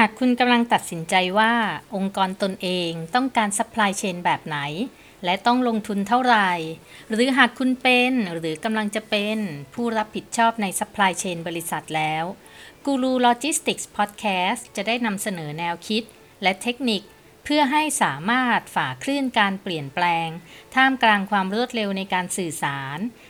หากคุณกำลังตัดสินใจว่าองค์กรตนเองต้องการ supply chain แบบไหน และต้องลงทุนเท่าไหร่ หรือหากคุณเป็นหรือกำลังจะเป็นผู้รับผิดชอบใน supply chain บริษัทแล้วกูรูโลจิสติกส์พอดแคสต์จะได้นำเสนอแนวคิด และเทคนิคเพื่อให้สามารถฝ่าคลื่นการเปลี่ยนแปลง ท่ามกลางความรวดเร็วในการสื่อสาร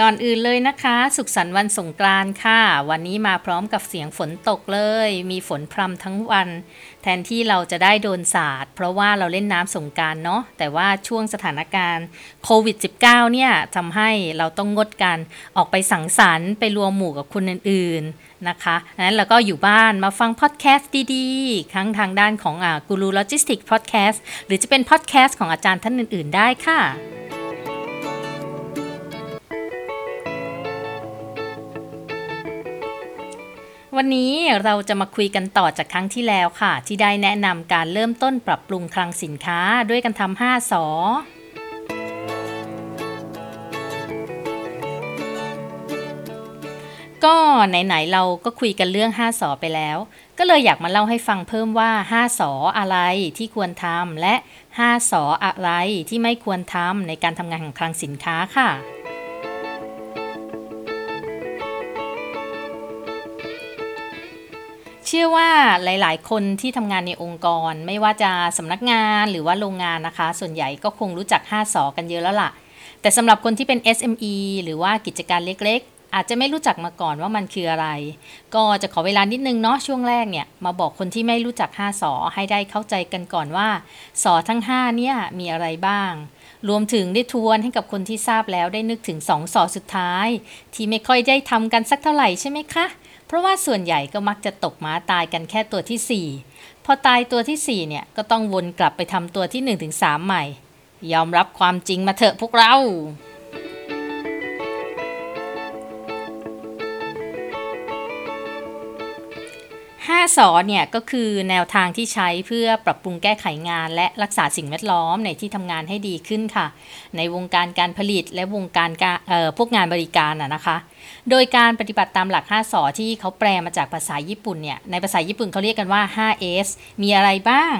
ก่อนอื่นเลยนะคะ สุขสันต์วันสงกรานต์ค่ะ วันนี้มาพร้อมกับเสียงฝนตกเลย มีฝนพรำทั้งวัน แทนที่เราจะได้โดนสาดเพราะว่าเราเล่นน้ำสงกรานต์เนาะแต่ว่าช่วงสถานการณ์โควิด -19 เนี่ยทำให้เราต้องงดการออกไปสังสรรค์ไปรวมหมู่กับคนอื่นๆนะคะนั้นเราก็อยู่บ้านมาฟังพอดแคสต์ดีๆทั้งทางด้านของอ่ากูรูโลจิสติกส์พอดแคสต์หรือจะเป็นพอดแคสต์ของอาจารย์ท่านอื่น ๆ ได้ค่ะ วันนี้เราจะมาคุยกันต่อจากครั้งที่แล้วค่ะ ที่ได้แนะนำการเริ่มต้นปรับปรุงคลังสินค้าด้วยกันทำ5สอก็ไหนๆเราก็คุยกันเรื่อง5สอไปแล้ว ก็เลยอยากมาเล่าให้ฟังเพิ่มว่า5สออะไรที่ควรทำและ5สออะไรที่ไม่ควรทำในการทำงานของคลังสินค้าค่ะ เชื่อว่าหลาย ๆ คนที่ทำงานในองค์กร ไม่ว่าจะสำนักงานหรือว่าโรงงานนะคะ ส่วนใหญ่ก็คงรู้จัก 5สอกันเยอะแล้วล่ะ แต่สำหรับคนที่เป็น SME หรือว่ากิจการเล็ก ๆ อาจจะไม่รู้จักมาก่อนว่ามันคืออะไร ก็จะขอเวลานิดนึงเนาะช่วงแรกเนี่ย มาบอกคนที่ไม่รู้จัก 5สอให้ได้เข้าใจกันก่อนว่าสอทั้ง 5 เนี่ยมีอะไรบ้าง รวมถึงได้ทวนให้กับคนที่ทราบแล้วได้นึกถึง2สอสุดท้าย ที่ไม่ค่อยได้ทำกันสักเท่าไหร่ใช่ไหมคะ เพราะว่าส่วนใหญ่ก็มักจะตกม้าตายกันแค่ตัวที่ 4 พอตายตัวที่ 4 เนี่ย ก็ต้องวนกลับไปทำตัวที่ 1-3 ใหม่ ยอมรับความจริงมาเถอะพวกเรา 5สอเนี่ยก็คือแนวทางที่ใช้เพื่อปรับปรุงแก้ไขงาน และรักษาสิ่งแวดล้อมในที่ทำงานให้ดีขึ้นค่ะ ในวงการการผลิตและวงการการพวกงานบริการอะนะคะ โดยการปฏิบัติตามหลัก 5สอที่เขาแปลมาจากภาษาญี่ปุ่นเนี่ยในภาษาญี่ปุ่นเขาเรียกกันว่า 5S มีอะไรบ้าง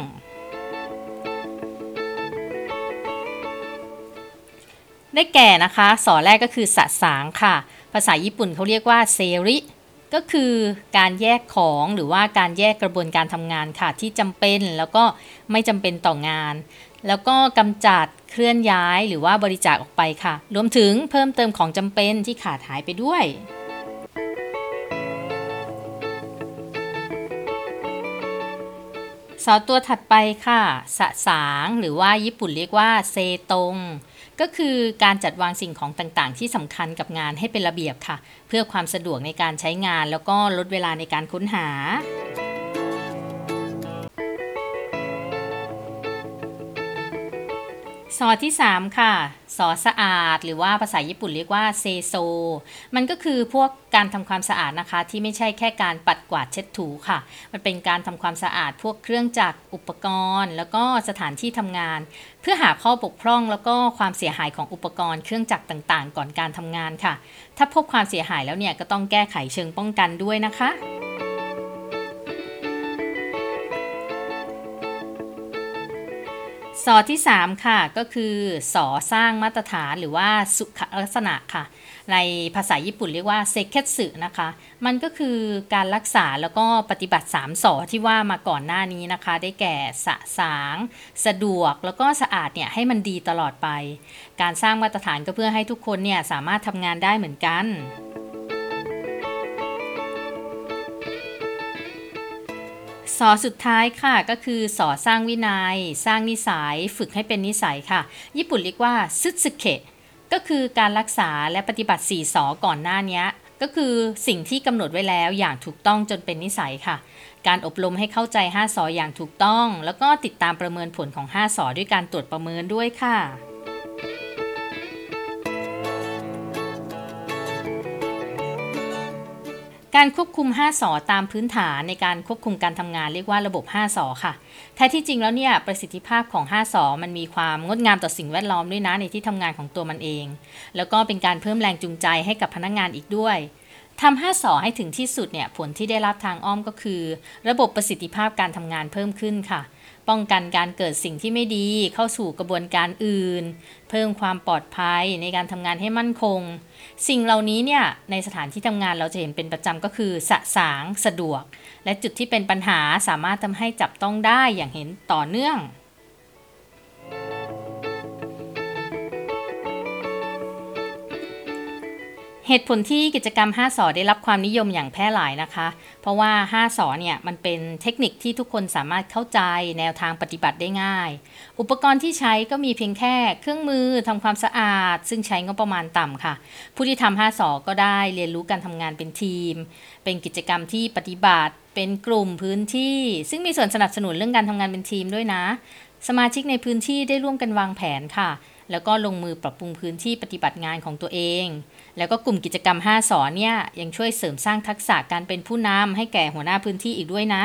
ได้แก่นะคะสอแรกก็คือสสางค่ะ ภาษาญี่ปุ่นเขาเรียกว่าเซริ ก็คือการแยกของหรือว่าการแยกกระบวนการทำงานค่ะที่จำเป็นแล้วก็ไม่จำเป็นต่องาน แล้วก็กำจัดเคลื่อนย้ายหรือว่าบริจาคออกไปค่ะ รวมถึงเพิ่มเติมของจำเป็นที่ขาดหายไปด้วยสอตัวถัดไปค่ะ สะสางหรือว่าญี่ปุ่นเรียกว่าเซตง ก็คือการจัดวางสิ่งของต่างๆ ที่สำคัญกับงานให้เป็นระเบียบค่ะ เพื่อความสะดวกในการใช้งานแล้วก็ลดเวลาในการค้นหาซอที่ 3 ค่ะ สอสะอาด หรือว่าภาษาญี่ปุ่นเรียกว่าเซโซ มันก็คือพวกการทำความสะอาดนะคะ ที่ไม่ใช่แค่การปัดกวาดเช็ดถูค่ะ มันเป็นการทำความสะอาด พวกเครื่องจักรอุปกรณ์ แล้วก็สถานที่ทำงาน เพื่อหาข้อบกพร่องแล้วก็ความเสียหายของอุปกรณ์เครื่องจักรต่างๆ ก่อนการทำงานค่ะ ถ้าพบความเสียหายแล้วเนี่ยก็ต้องแก้ไขเชิงป้องกันด้วยนะคะ สอที่ 3 ค่ะ ก็คือสอสร้างมาตรฐานหรือว่าสุขลักษณะค่ะ ในภาษาญี่ปุ่นเรียกว่าเซเคสึนะคะ มันก็คือการรักษาแล้วก็ปฏิบัติ 3สอที่ว่ามาก่อนหน้านี้นะคะ ได้แก่สะสาง สะดวกแล้วก็สะอาดเนี่ยให้มันดีตลอดไป การสร้างมาตรฐานก็เพื่อให้ทุกคนเนี่ยสามารถทำงานได้เหมือนกัน สอสุดท้ายค่ะก็คือสอสร้างวินยัย สร้างนิสัย ฝึกให้เป็นนิสัยค่ะ ญี่ปุ่นเรียกว่าซึสึเคะก็คือการรักษาและปฏิบัติ4สอก่อนหน้านี้ก็คือสิ่งที่กำหนดไว้แล้วอย่างถูกต้องจนเป็นนิสัยค่ะ การอบรมให้เข้าใจ 5 สออย่างถูกต้อง แล้วก็ติดตามประเมินผลของ 5 สอด้วยการตรวจประเมินด้วยค่ะ การควบคุม 5สอตามพื้นฐานในการควบคุมการทำงานเรียกว่าระบบ 5สอค่ะ แท้ที่จริงแล้วเนี่ยประสิทธิภาพของ 5สอมันมีความงดงามต่อสิ่งแวดล้อมด้วยนะในที่ทำงานของตัวมันเอง แล้วก็เป็นการเพิ่มแรงจูงใจให้กับพนักงงานอีกด้วยทำ5สอให้ถึงที่สุดเนี่ยผลที่ได้รับทางอ้อมก็คือ ระบบประสิทธิภาพการทำงานเพิ่มขึ้นค่ะ ป้องกันการเกิดสิ่งที่ไม่ดีเข้าสู่กระบวนการอื่น เพิ่มความปลอดภัยในการทำงานให้มั่นคง สิ่งเหล่านี้เนี่ยในสถานที่ทำงานเราจะเห็นเป็นประจำก็คือสะสางสะดวก และจุดที่เป็นปัญหาสามารถทำให้จับต้องได้อย่างเห็นต่อเนื่อง เหตุผลที่กิจกรรม 5สอได้รับความนิยมอย่างแพร่หลายนะคะ เพราะว่า 5สอเนี่ยมันเป็นเทคนิคที่ทุกคนสามารถเข้าใจแนวทางปฏิบัติได้ง่าย อุปกรณ์ที่ใช้ก็มีเพียงแค่เครื่องมือทำความสะอาด ซึ่งใช้งบประมาณต่ำค่ะ ผู้ที่ทำ5สอก็ได้เรียนรู้การทำงานเป็นทีม เป็นกิจกรรมที่ปฏิบัติเป็นกลุ่มพื้นที่ ซึ่งมีส่วนสนับสนุนเรื่องการทำงานเป็นทีมด้วยนะ สมาชิกในพื้นที่ได้ร่วมกันวางแผนค่ะ แล้วก็ลงมือปรับปรุงพื้นที่ปฏิบัติงานของตัวเอง แล้วก็กลุ่มกิจกรรม 5 สอนเนี่ยยังช่วยเสริมสร้างทักษะการเป็นผู้นำให้แก่หัวหน้าพื้นที่อีกด้วยนะ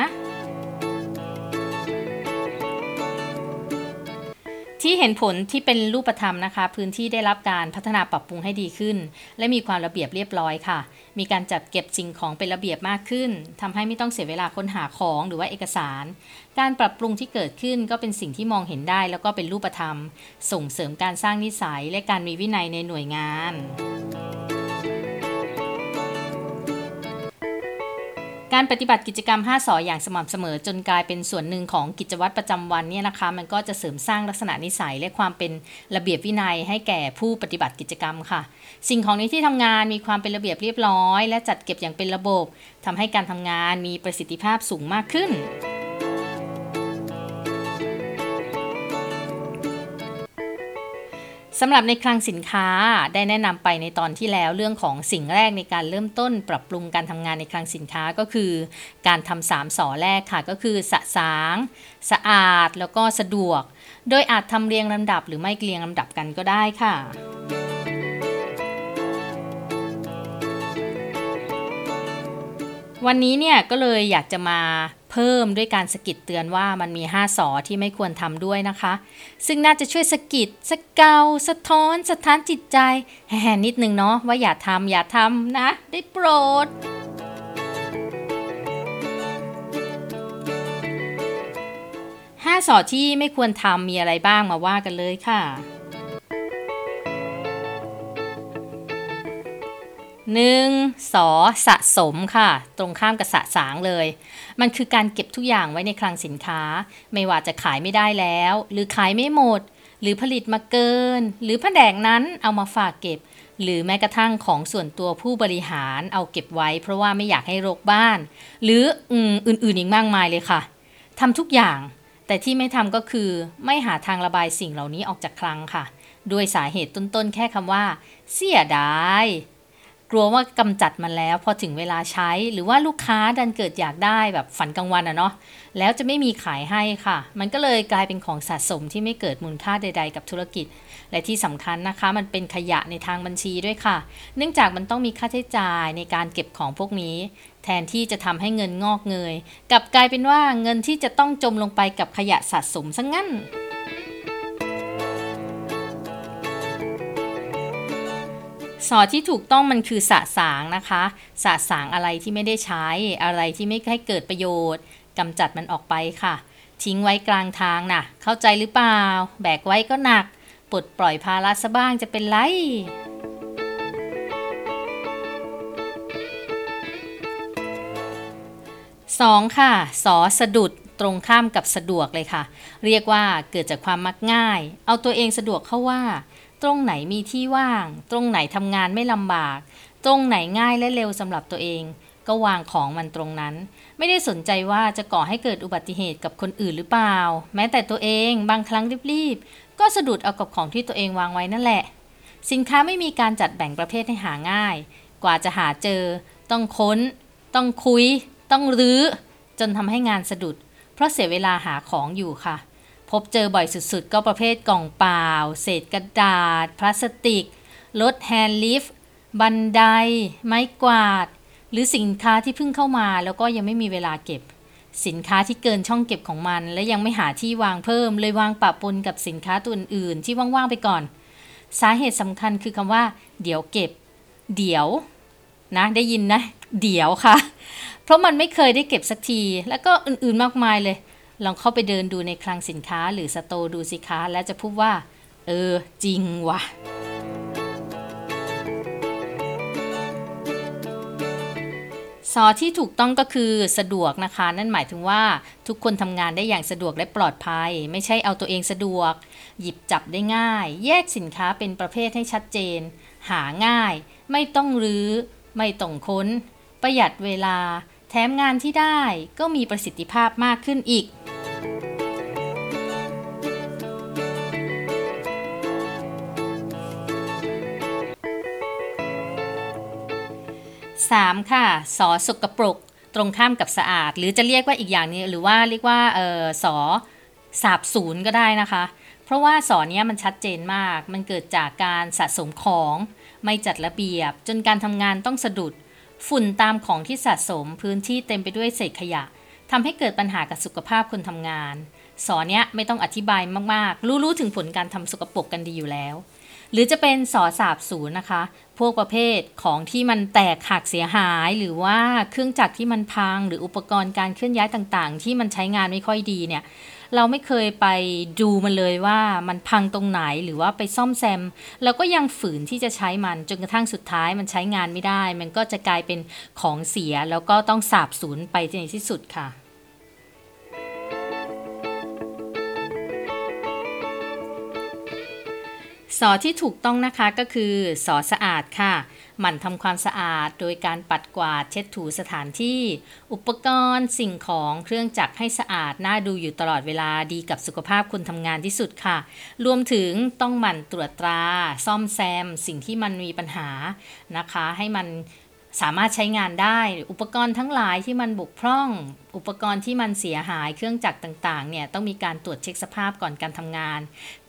ที่เห็นผลที่เป็นรูปธรรมนะคะ พื้นที่ได้รับการพัฒนาปรับปรุงให้ดีขึ้น และมีความระเบียบเรียบร้อยค่ะ มีการจัดเก็บสิ่งของเป็นระเบียบมากขึ้นทำให้ไม่ต้องเสียเวลาค้นหาของหรือว่าเอกสาร การปรับปรุงที่เกิดขึ้นก็เป็นสิ่งที่มองเห็นได้ แล้วก็เป็นรูปธรรม ส่งเสริมการสร้างนิสัย และการมีวินัยในหน่วยงาน การปฏิบัติกิจกรรม 5สออย่างสม่ำเสมอจนกลายเป็นส่วนหนึ่งของกิจวัตรประจำวันเนี่ยนะคะ มันก็จะเสริมสร้างลักษณะนิสัยและความเป็นระเบียบวินัยให้แก่ผู้ปฏิบัติกิจกรรมค่ะ สิ่งของในที่ทำงานมีความเป็นระเบียบเรียบร้อย และจัดเก็บอย่างเป็นระบบทำให้การทำงานมีประสิทธิภาพสูงมากขึ้น สำหรับในคลังสินค้าได้แนะนำไปในตอนที่แล้วเรื่องของสิ่งแรกในการเริ่มต้นปรับปรุงการทำงานในคลังสินค้าก็คือ การทำสามสอแรกค่ะ ก็คือสะสาง สะอาด แล้วก็สะดวก โดยอาจทำเรียงลำดับหรือไม่เรียงลำดับกันก็ได้ค่ะวันนี้เนี่ยก็เลยอยากจะมา เพิ่มด้วยการสกิดเตือนว่ามันมี 5สอที่ไม่ควรทำด้วยนะคะ ซึ่งน่าจะช่วยสกิดสเกาสะท้อน สะท้านจิตใจแห่นิดนึงเนาะว่าอย่าทำอย่าทำนะ ได้โปรด5สอที่ไม่ควรทำมีอะไรบ้างมาว่ากันเลยค่ะ หนึ่งสอสะสมค่ะ ตรงข้ามกับสะสางเลย มันคือการเก็บทุกอย่างไว้ในคลังสินค้า ไม่ว่าจะขายไม่ได้แล้ว หรือขายไม่หมด หรือผลิตมาเกิน หรือแผนกนั้นเอามาฝากเก็บ หรือแม้กระทั่งของส่วนตัวผู้บริหารเอาเก็บไว้ เพราะว่าไม่อยากให้รกบ้าน หรืออื่นๆอีกมากมายเลยค่ะทำทุกอย่าง แต่ที่ไม่ทำก็คือไม่หาทางระบายสิ่งเหล่านี้ออกจากคลังค่ะ ด้วยสาเหตุต้นๆแค่คำว่า เสียดาย กลัวว่ากำจัดมันแล้วพอถึงเวลาใช้หรือว่าลูกค้าดันเกิดอยากได้แบบฝันกลางวันอะเนาะแล้วจะไม่มีขายให้ค่ะ มันก็เลยกลายเป็นของสะสมที่ไม่เกิดมูลค่าใด ๆ กับธุรกิจ และที่สำคัญนะคะ มันเป็นขยะในทางบัญชีด้วยค่ะ เนื่องจากมันต้องมีค่าใช้จ่ายในการเก็บของพวกนี้ แทนที่จะทำให้เงินงอกเงยกลับกลายเป็นว่าเงินที่จะต้องจมลงไปกับขยะสะสมซะงั้น สอที่ถูกต้องมันคือสะสางนะคะสะสางอะไรที่ไม่ได้ใช้อะไรที่ไม่ให้เกิดประโยชน์กำจัดมันออกไปค่ะ ทิ้งไว้กลางทางนะ่ะ เข้าใจหรือเปล่า แบกไว้ก็หนักปลดปล่อยภาระซะบ้างจะเป็นไรสองค่ะ สอสะดุดตรงข้ามกับสะดวกเลยค่ะ เรียกว่าเกิดจากความมักง่าย เอาตัวเองสะดวกเข้าว่า ตรงไหนมีที่ว่าง ตรงไหนทำงานไม่ลำบาก ตรงไหนง่ายและเร็วสำหรับตัวเอง ก็วางของมันตรงนั้น ไม่ได้สนใจว่าจะก่อให้เกิดอุบัติเหตุกับคนอื่นหรือเปล่า แม้แต่ตัวเองบางครั้งรีบๆก็สะดุดเอากับของที่ตัวเองวางไว้นั่นแหละ สินค้าไม่มีการจัดแบ่งประเภทให้หาง่าย กว่าจะหาเจอ ต้องค้น ต้องคุย ต้องรื้อ จนทำให้งานสะดุด เพราะเสียเวลาหาของอยู่ค่ะ พบเจอบ่อยสุดๆ ก็ประเภทกล่องเปล่า เศษกระดาษ พลาสติก รถ hand lift บันได ไม้กวาด หรือสินค้าที่เพิ่งเข้ามาแล้วก็ยังไม่มีเวลาเก็บ สินค้าที่เกินช่องเก็บของมัน และยังไม่หาที่วางเพิ่ม เลยวางปะปนกับสินค้าตัวอื่นๆ ที่ว่างๆไปก่อน สาเหตุสำคัญคือคำว่า เดี๋ยวเก็บ เดี๋ยวนะได้ยินนะ เดี๋ยวค่ะ เพราะมันไม่เคยได้เก็บสักที แล้วก็อื่นๆมากมายเลย ลองเข้าไปเดินดูในคลังสินค้าหรือสโตร์ดูสิคะแล้วจะพูดว่า เออ จริงว่ะสอที่ถูกต้องก็คือสะดวกนะคะ นั่นหมายถึงว่าทุกคนทำงานได้อย่างสะดวกและปลอดภัย ไม่ใช่เอาตัวเองสะดวก หยิบจับได้ง่าย แยกสินค้าเป็นประเภทให้ชัดเจน หาง่าย ไม่ต้องรื้อ ไม่ต้องค้น ประหยัดเวลา ถมงานที่ได้ก็มีประสิทธิภาพมากขึ้นอีก 3. ค่ะ สอสกปรก ตรงข้ามกับสะอาด หรือจะเรียกว่าอีกอย่างนี้หรือว่าเรียกว่าเออสอสาบศูนย์ก็ได้นะคะ เพราะว่าสอเนี้ยมันชัดเจนมาก มันเกิดจากการสะสมของ ไม่จัดระเบียบ จนการทำงานต้องสะดุด ฝุ่นตามของที่สะสมพื้นที่เต็มไปด้วยเศษขยะทำให้เกิดปัญหากับสุขภาพคนทำงาน สอเนี้ยไม่ต้องอธิบายมากๆ รู้ๆถึงผลการทำสกปรกกันดีอยู่แล้ว หรือจะเป็นสอสาบศูนย์นะคะ พวกประเภทของที่มันแตกหักเสียหาย หรือว่าเครื่องจักรที่มันพัง หรืออุปกรณ์การเคลื่อนย้ายต่างๆ ที่มันใช้งานไม่ค่อยดีเนี่ย เราไม่เคยไปดูมันเลยว่ามันพังตรงไหนหรือว่าไปซ่อมแซมแล้วก็ยังฝืนที่จะใช้มันจนกระทั่งสุดท้ายมันใช้งานไม่ได้ มันก็จะกลายเป็นของเสียแล้วก็ต้องสาบสูญไปในที่สุดค่ะสอที่ถูกต้องนะคะก็คือสอสะอาดค่ะ หมั่นทำความสะอาด โดยการปัดกวาดเช็ดถูสถานที่ อุปกรณ์สิ่งของเครื่องจักรให้สะอาดน่าดูอยู่ตลอดเวลาดีกับสุขภาพคนทำงานที่สุดค่ะ รวมถึงต้องหมั่นตรวจตรา ซ่อมแซม สิ่งที่มันมีปัญหานะคะ ให้มัน สามารถใช้งานได้ อุปกรณ์ทั้งหลายที่มันบกพร่อง อุปกรณ์ที่มันเสียหายเครื่องจักรต่างๆเนี่ยต้องมีการตรวจเช็คสภาพก่อนการทำงาน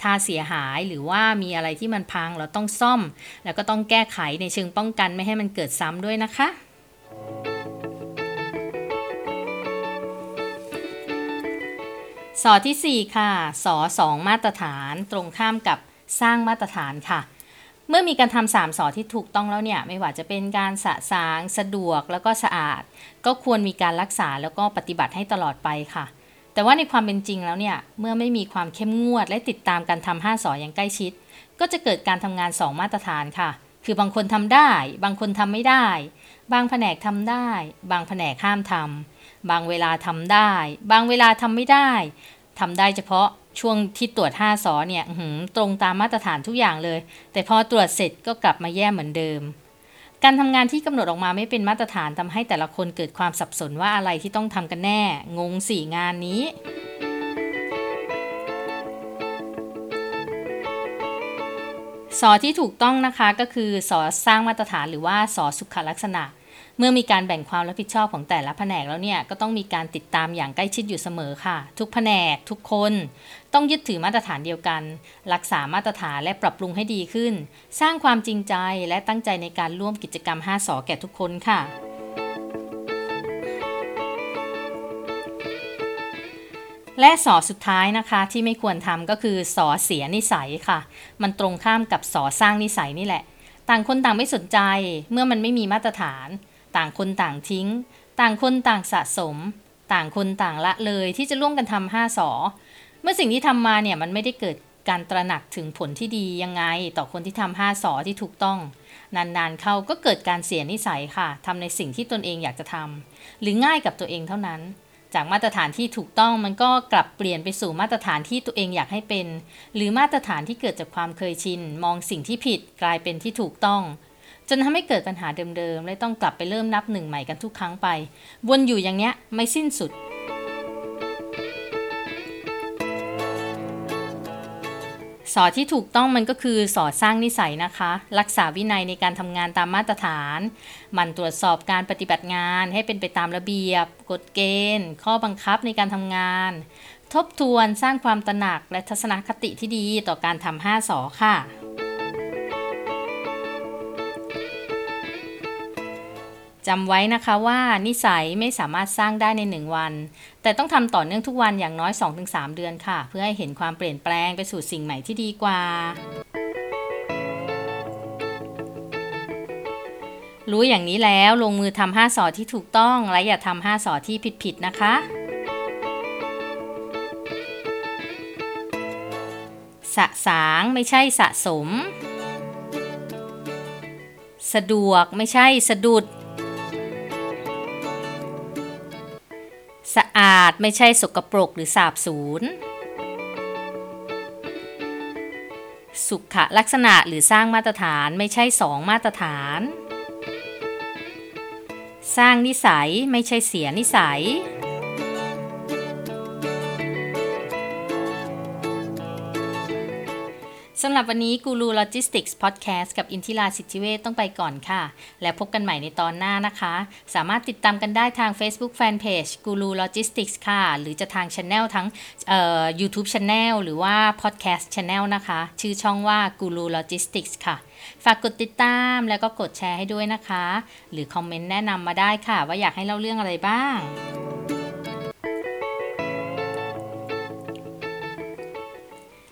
ถ้าเสียหายหรือว่ามีอะไรที่มันพังเราต้องซ่อม แล้วก็ต้องแก้ไขในเชิงป้องกันไม่ให้มันเกิดซ้ำด้วยนะคะสอที่ 4 ค่ะ สอสองมาตรฐานตรงข้ามกับสร้างมาตรฐานค่ะ เมื่อมีการทำสามสอที่ถูกต้องแล้วเนี่ย ไม่ว่าจะเป็นการสะสางสะดวกแล้วก็สะอาด ก็ควรมีการรักษาแล้วก็ปฏิบัติให้ตลอดไปค่ะ แต่ว่าในความเป็นจริงแล้วเนี่ย เมื่อไม่มีความเข้มงวด และติดตามการทำห้าสออย่างใกล้ชิด ก็จะเกิดการทำงานสองมาตรฐานค่ะ คือบางคนทำได้ บางคนทำไม่ได้ บางแผนกทำได้ บางแผนกห้ามทำบางเวลาทำได้ บางเวลาทำไม่ได้ทำได้เฉพาะ ช่วงที่ตรวจ5สอเนี่ยตรงตามมาตรฐานทุกอย่างเลย แต่พอตรวจเสร็จก็กลับมาแย่เหมือนเดิม การทำงานที่กำหนดออกมาไม่เป็นมาตรฐานทำให้แต่ละคนเกิดความสับสนว่าอะไรที่ต้องทำกันแน่ งงสี่งานนี้สอที่ถูกต้องนะคะก็คือสอสร้างมาตรฐานหรือว่าสอสุขลักษณะ เมื่อมีการแบ่งความรับผิดชอบของแต่ละแผนกแล้วเนี่ยก็ต้องมีการติดตามอย่างใกล้ชิดอยู่เสมอค่ะ ทุกแผนกทุกคน ต้องยึดถือมาตรฐานเดียวกัน รักษามาตรฐานและปรับปรุงให้ดีขึ้น สร้างความจริงใจและตั้งใจในการร่วมกิจกรรม 5สอแก่ทุกคนค่ะและสอสุดท้ายนะคะที่ไม่ควรทำก็คือสอเสียนิสัยค่ะ มันตรงข้ามกับสอสร้างนิสัยนี่แหละ ต่างคนต่างไม่สนใจเมื่อมันไม่มีมาตรฐาน ต่างคนต่างทิ้ง ต่างคนต่างสะสม ต่างคนต่างละเลยที่จะร่วมกันทำห้าสอเมื่อสิ่งที่ทำมาเนี่ยมันไม่ได้เกิดการตระหนักถึงผลที่ดียังไง ต่อคนที่ทำห้าสอที่ถูกต้อง นานๆเข้าก็เกิดการเสียนิสัยค่ะทำในสิ่งที่ตนเองอยากจะทำหรือง่ายกับตัวเองเท่านั้น จากมาตรฐานที่ถูกต้องมันก็กลับเปลี่ยนไปสู่มาตรฐานที่ตัวเองอยากให้เป็น หรือมาตรฐานที่เกิดจากความเคยชิน มองสิ่งที่ผิดกลายเป็นที่ถูกต้อง จนทำให้เกิดปัญหาเดิมๆและต้องกลับไปเริ่มนับหนึ่งใหม่กันทุกครั้งไป วนอยู่อย่างเนี้ยไม่สิ้นสุดสสอที่ถูกต้องมันก็คือสอสร้างนิสัยนะคะ รักษาวินัยในการทำงานตามมาตรฐาน มันตรวจสอบการปฏิบัติงานให้เป็นไปตามระเบียบ กฎเกณฑ์ ข้อบังคับในการทำงาน ทบทวนสร้างความตระหนักและทัศนคติที่ดีต่อการทำห้าสอค่ะ จำไว้นะคะว่านิสัยไม่สามารถสร้างได้ใน 1 วัน แต่ต้องทำต่อเนื่องทุกวันอย่างน้อย 2-3 เดือนค่ะ เพื่อให้เห็นความเปลี่ยนแปลงไปสู่สิ่งใหม่ที่ดีกว่า รู้อย่างนี้แล้วลงมือทำห้าสอที่ถูกต้องและอย่าทำห้าสอที่ผิดๆนะคะ สะสางไม่ใช่สะสม สะดวกไม่ใช่สะดุด สะอาดไม่ใช่สกปรกหรือสาบสูญ สุขลักษณะหรือสร้างมาตรฐานไม่ใช่สองมาตรฐาน สร้างนิสัยไม่ใช่เสียนิสัย สำหรับวันนี้กูรูโลจิสติกส์พอดแคสต์กับอินทิราสิทธิเวชต้องไปก่อนค่ะ แล้วพบกันใหม่ในตอนหน้านะคะ สามารถติดตามกันได้ทาง Facebook Fanpage กูรูโลจิสติกส์ค่ะ หรือจะทางช anel ทั้งเอ่อ YouTube Channel หรือว่า Podcast Channel นะคะ ชื่อช่องว่ากูรูโลจิสติกส์ค่ะ ฝากกดติดตามแล้วก็กดแชร์ให้ด้วยนะคะ หรือคอมเมนต์แนะนำมาได้ค่ะ ว่าอยากให้เล่าเรื่องอะไรบ้าง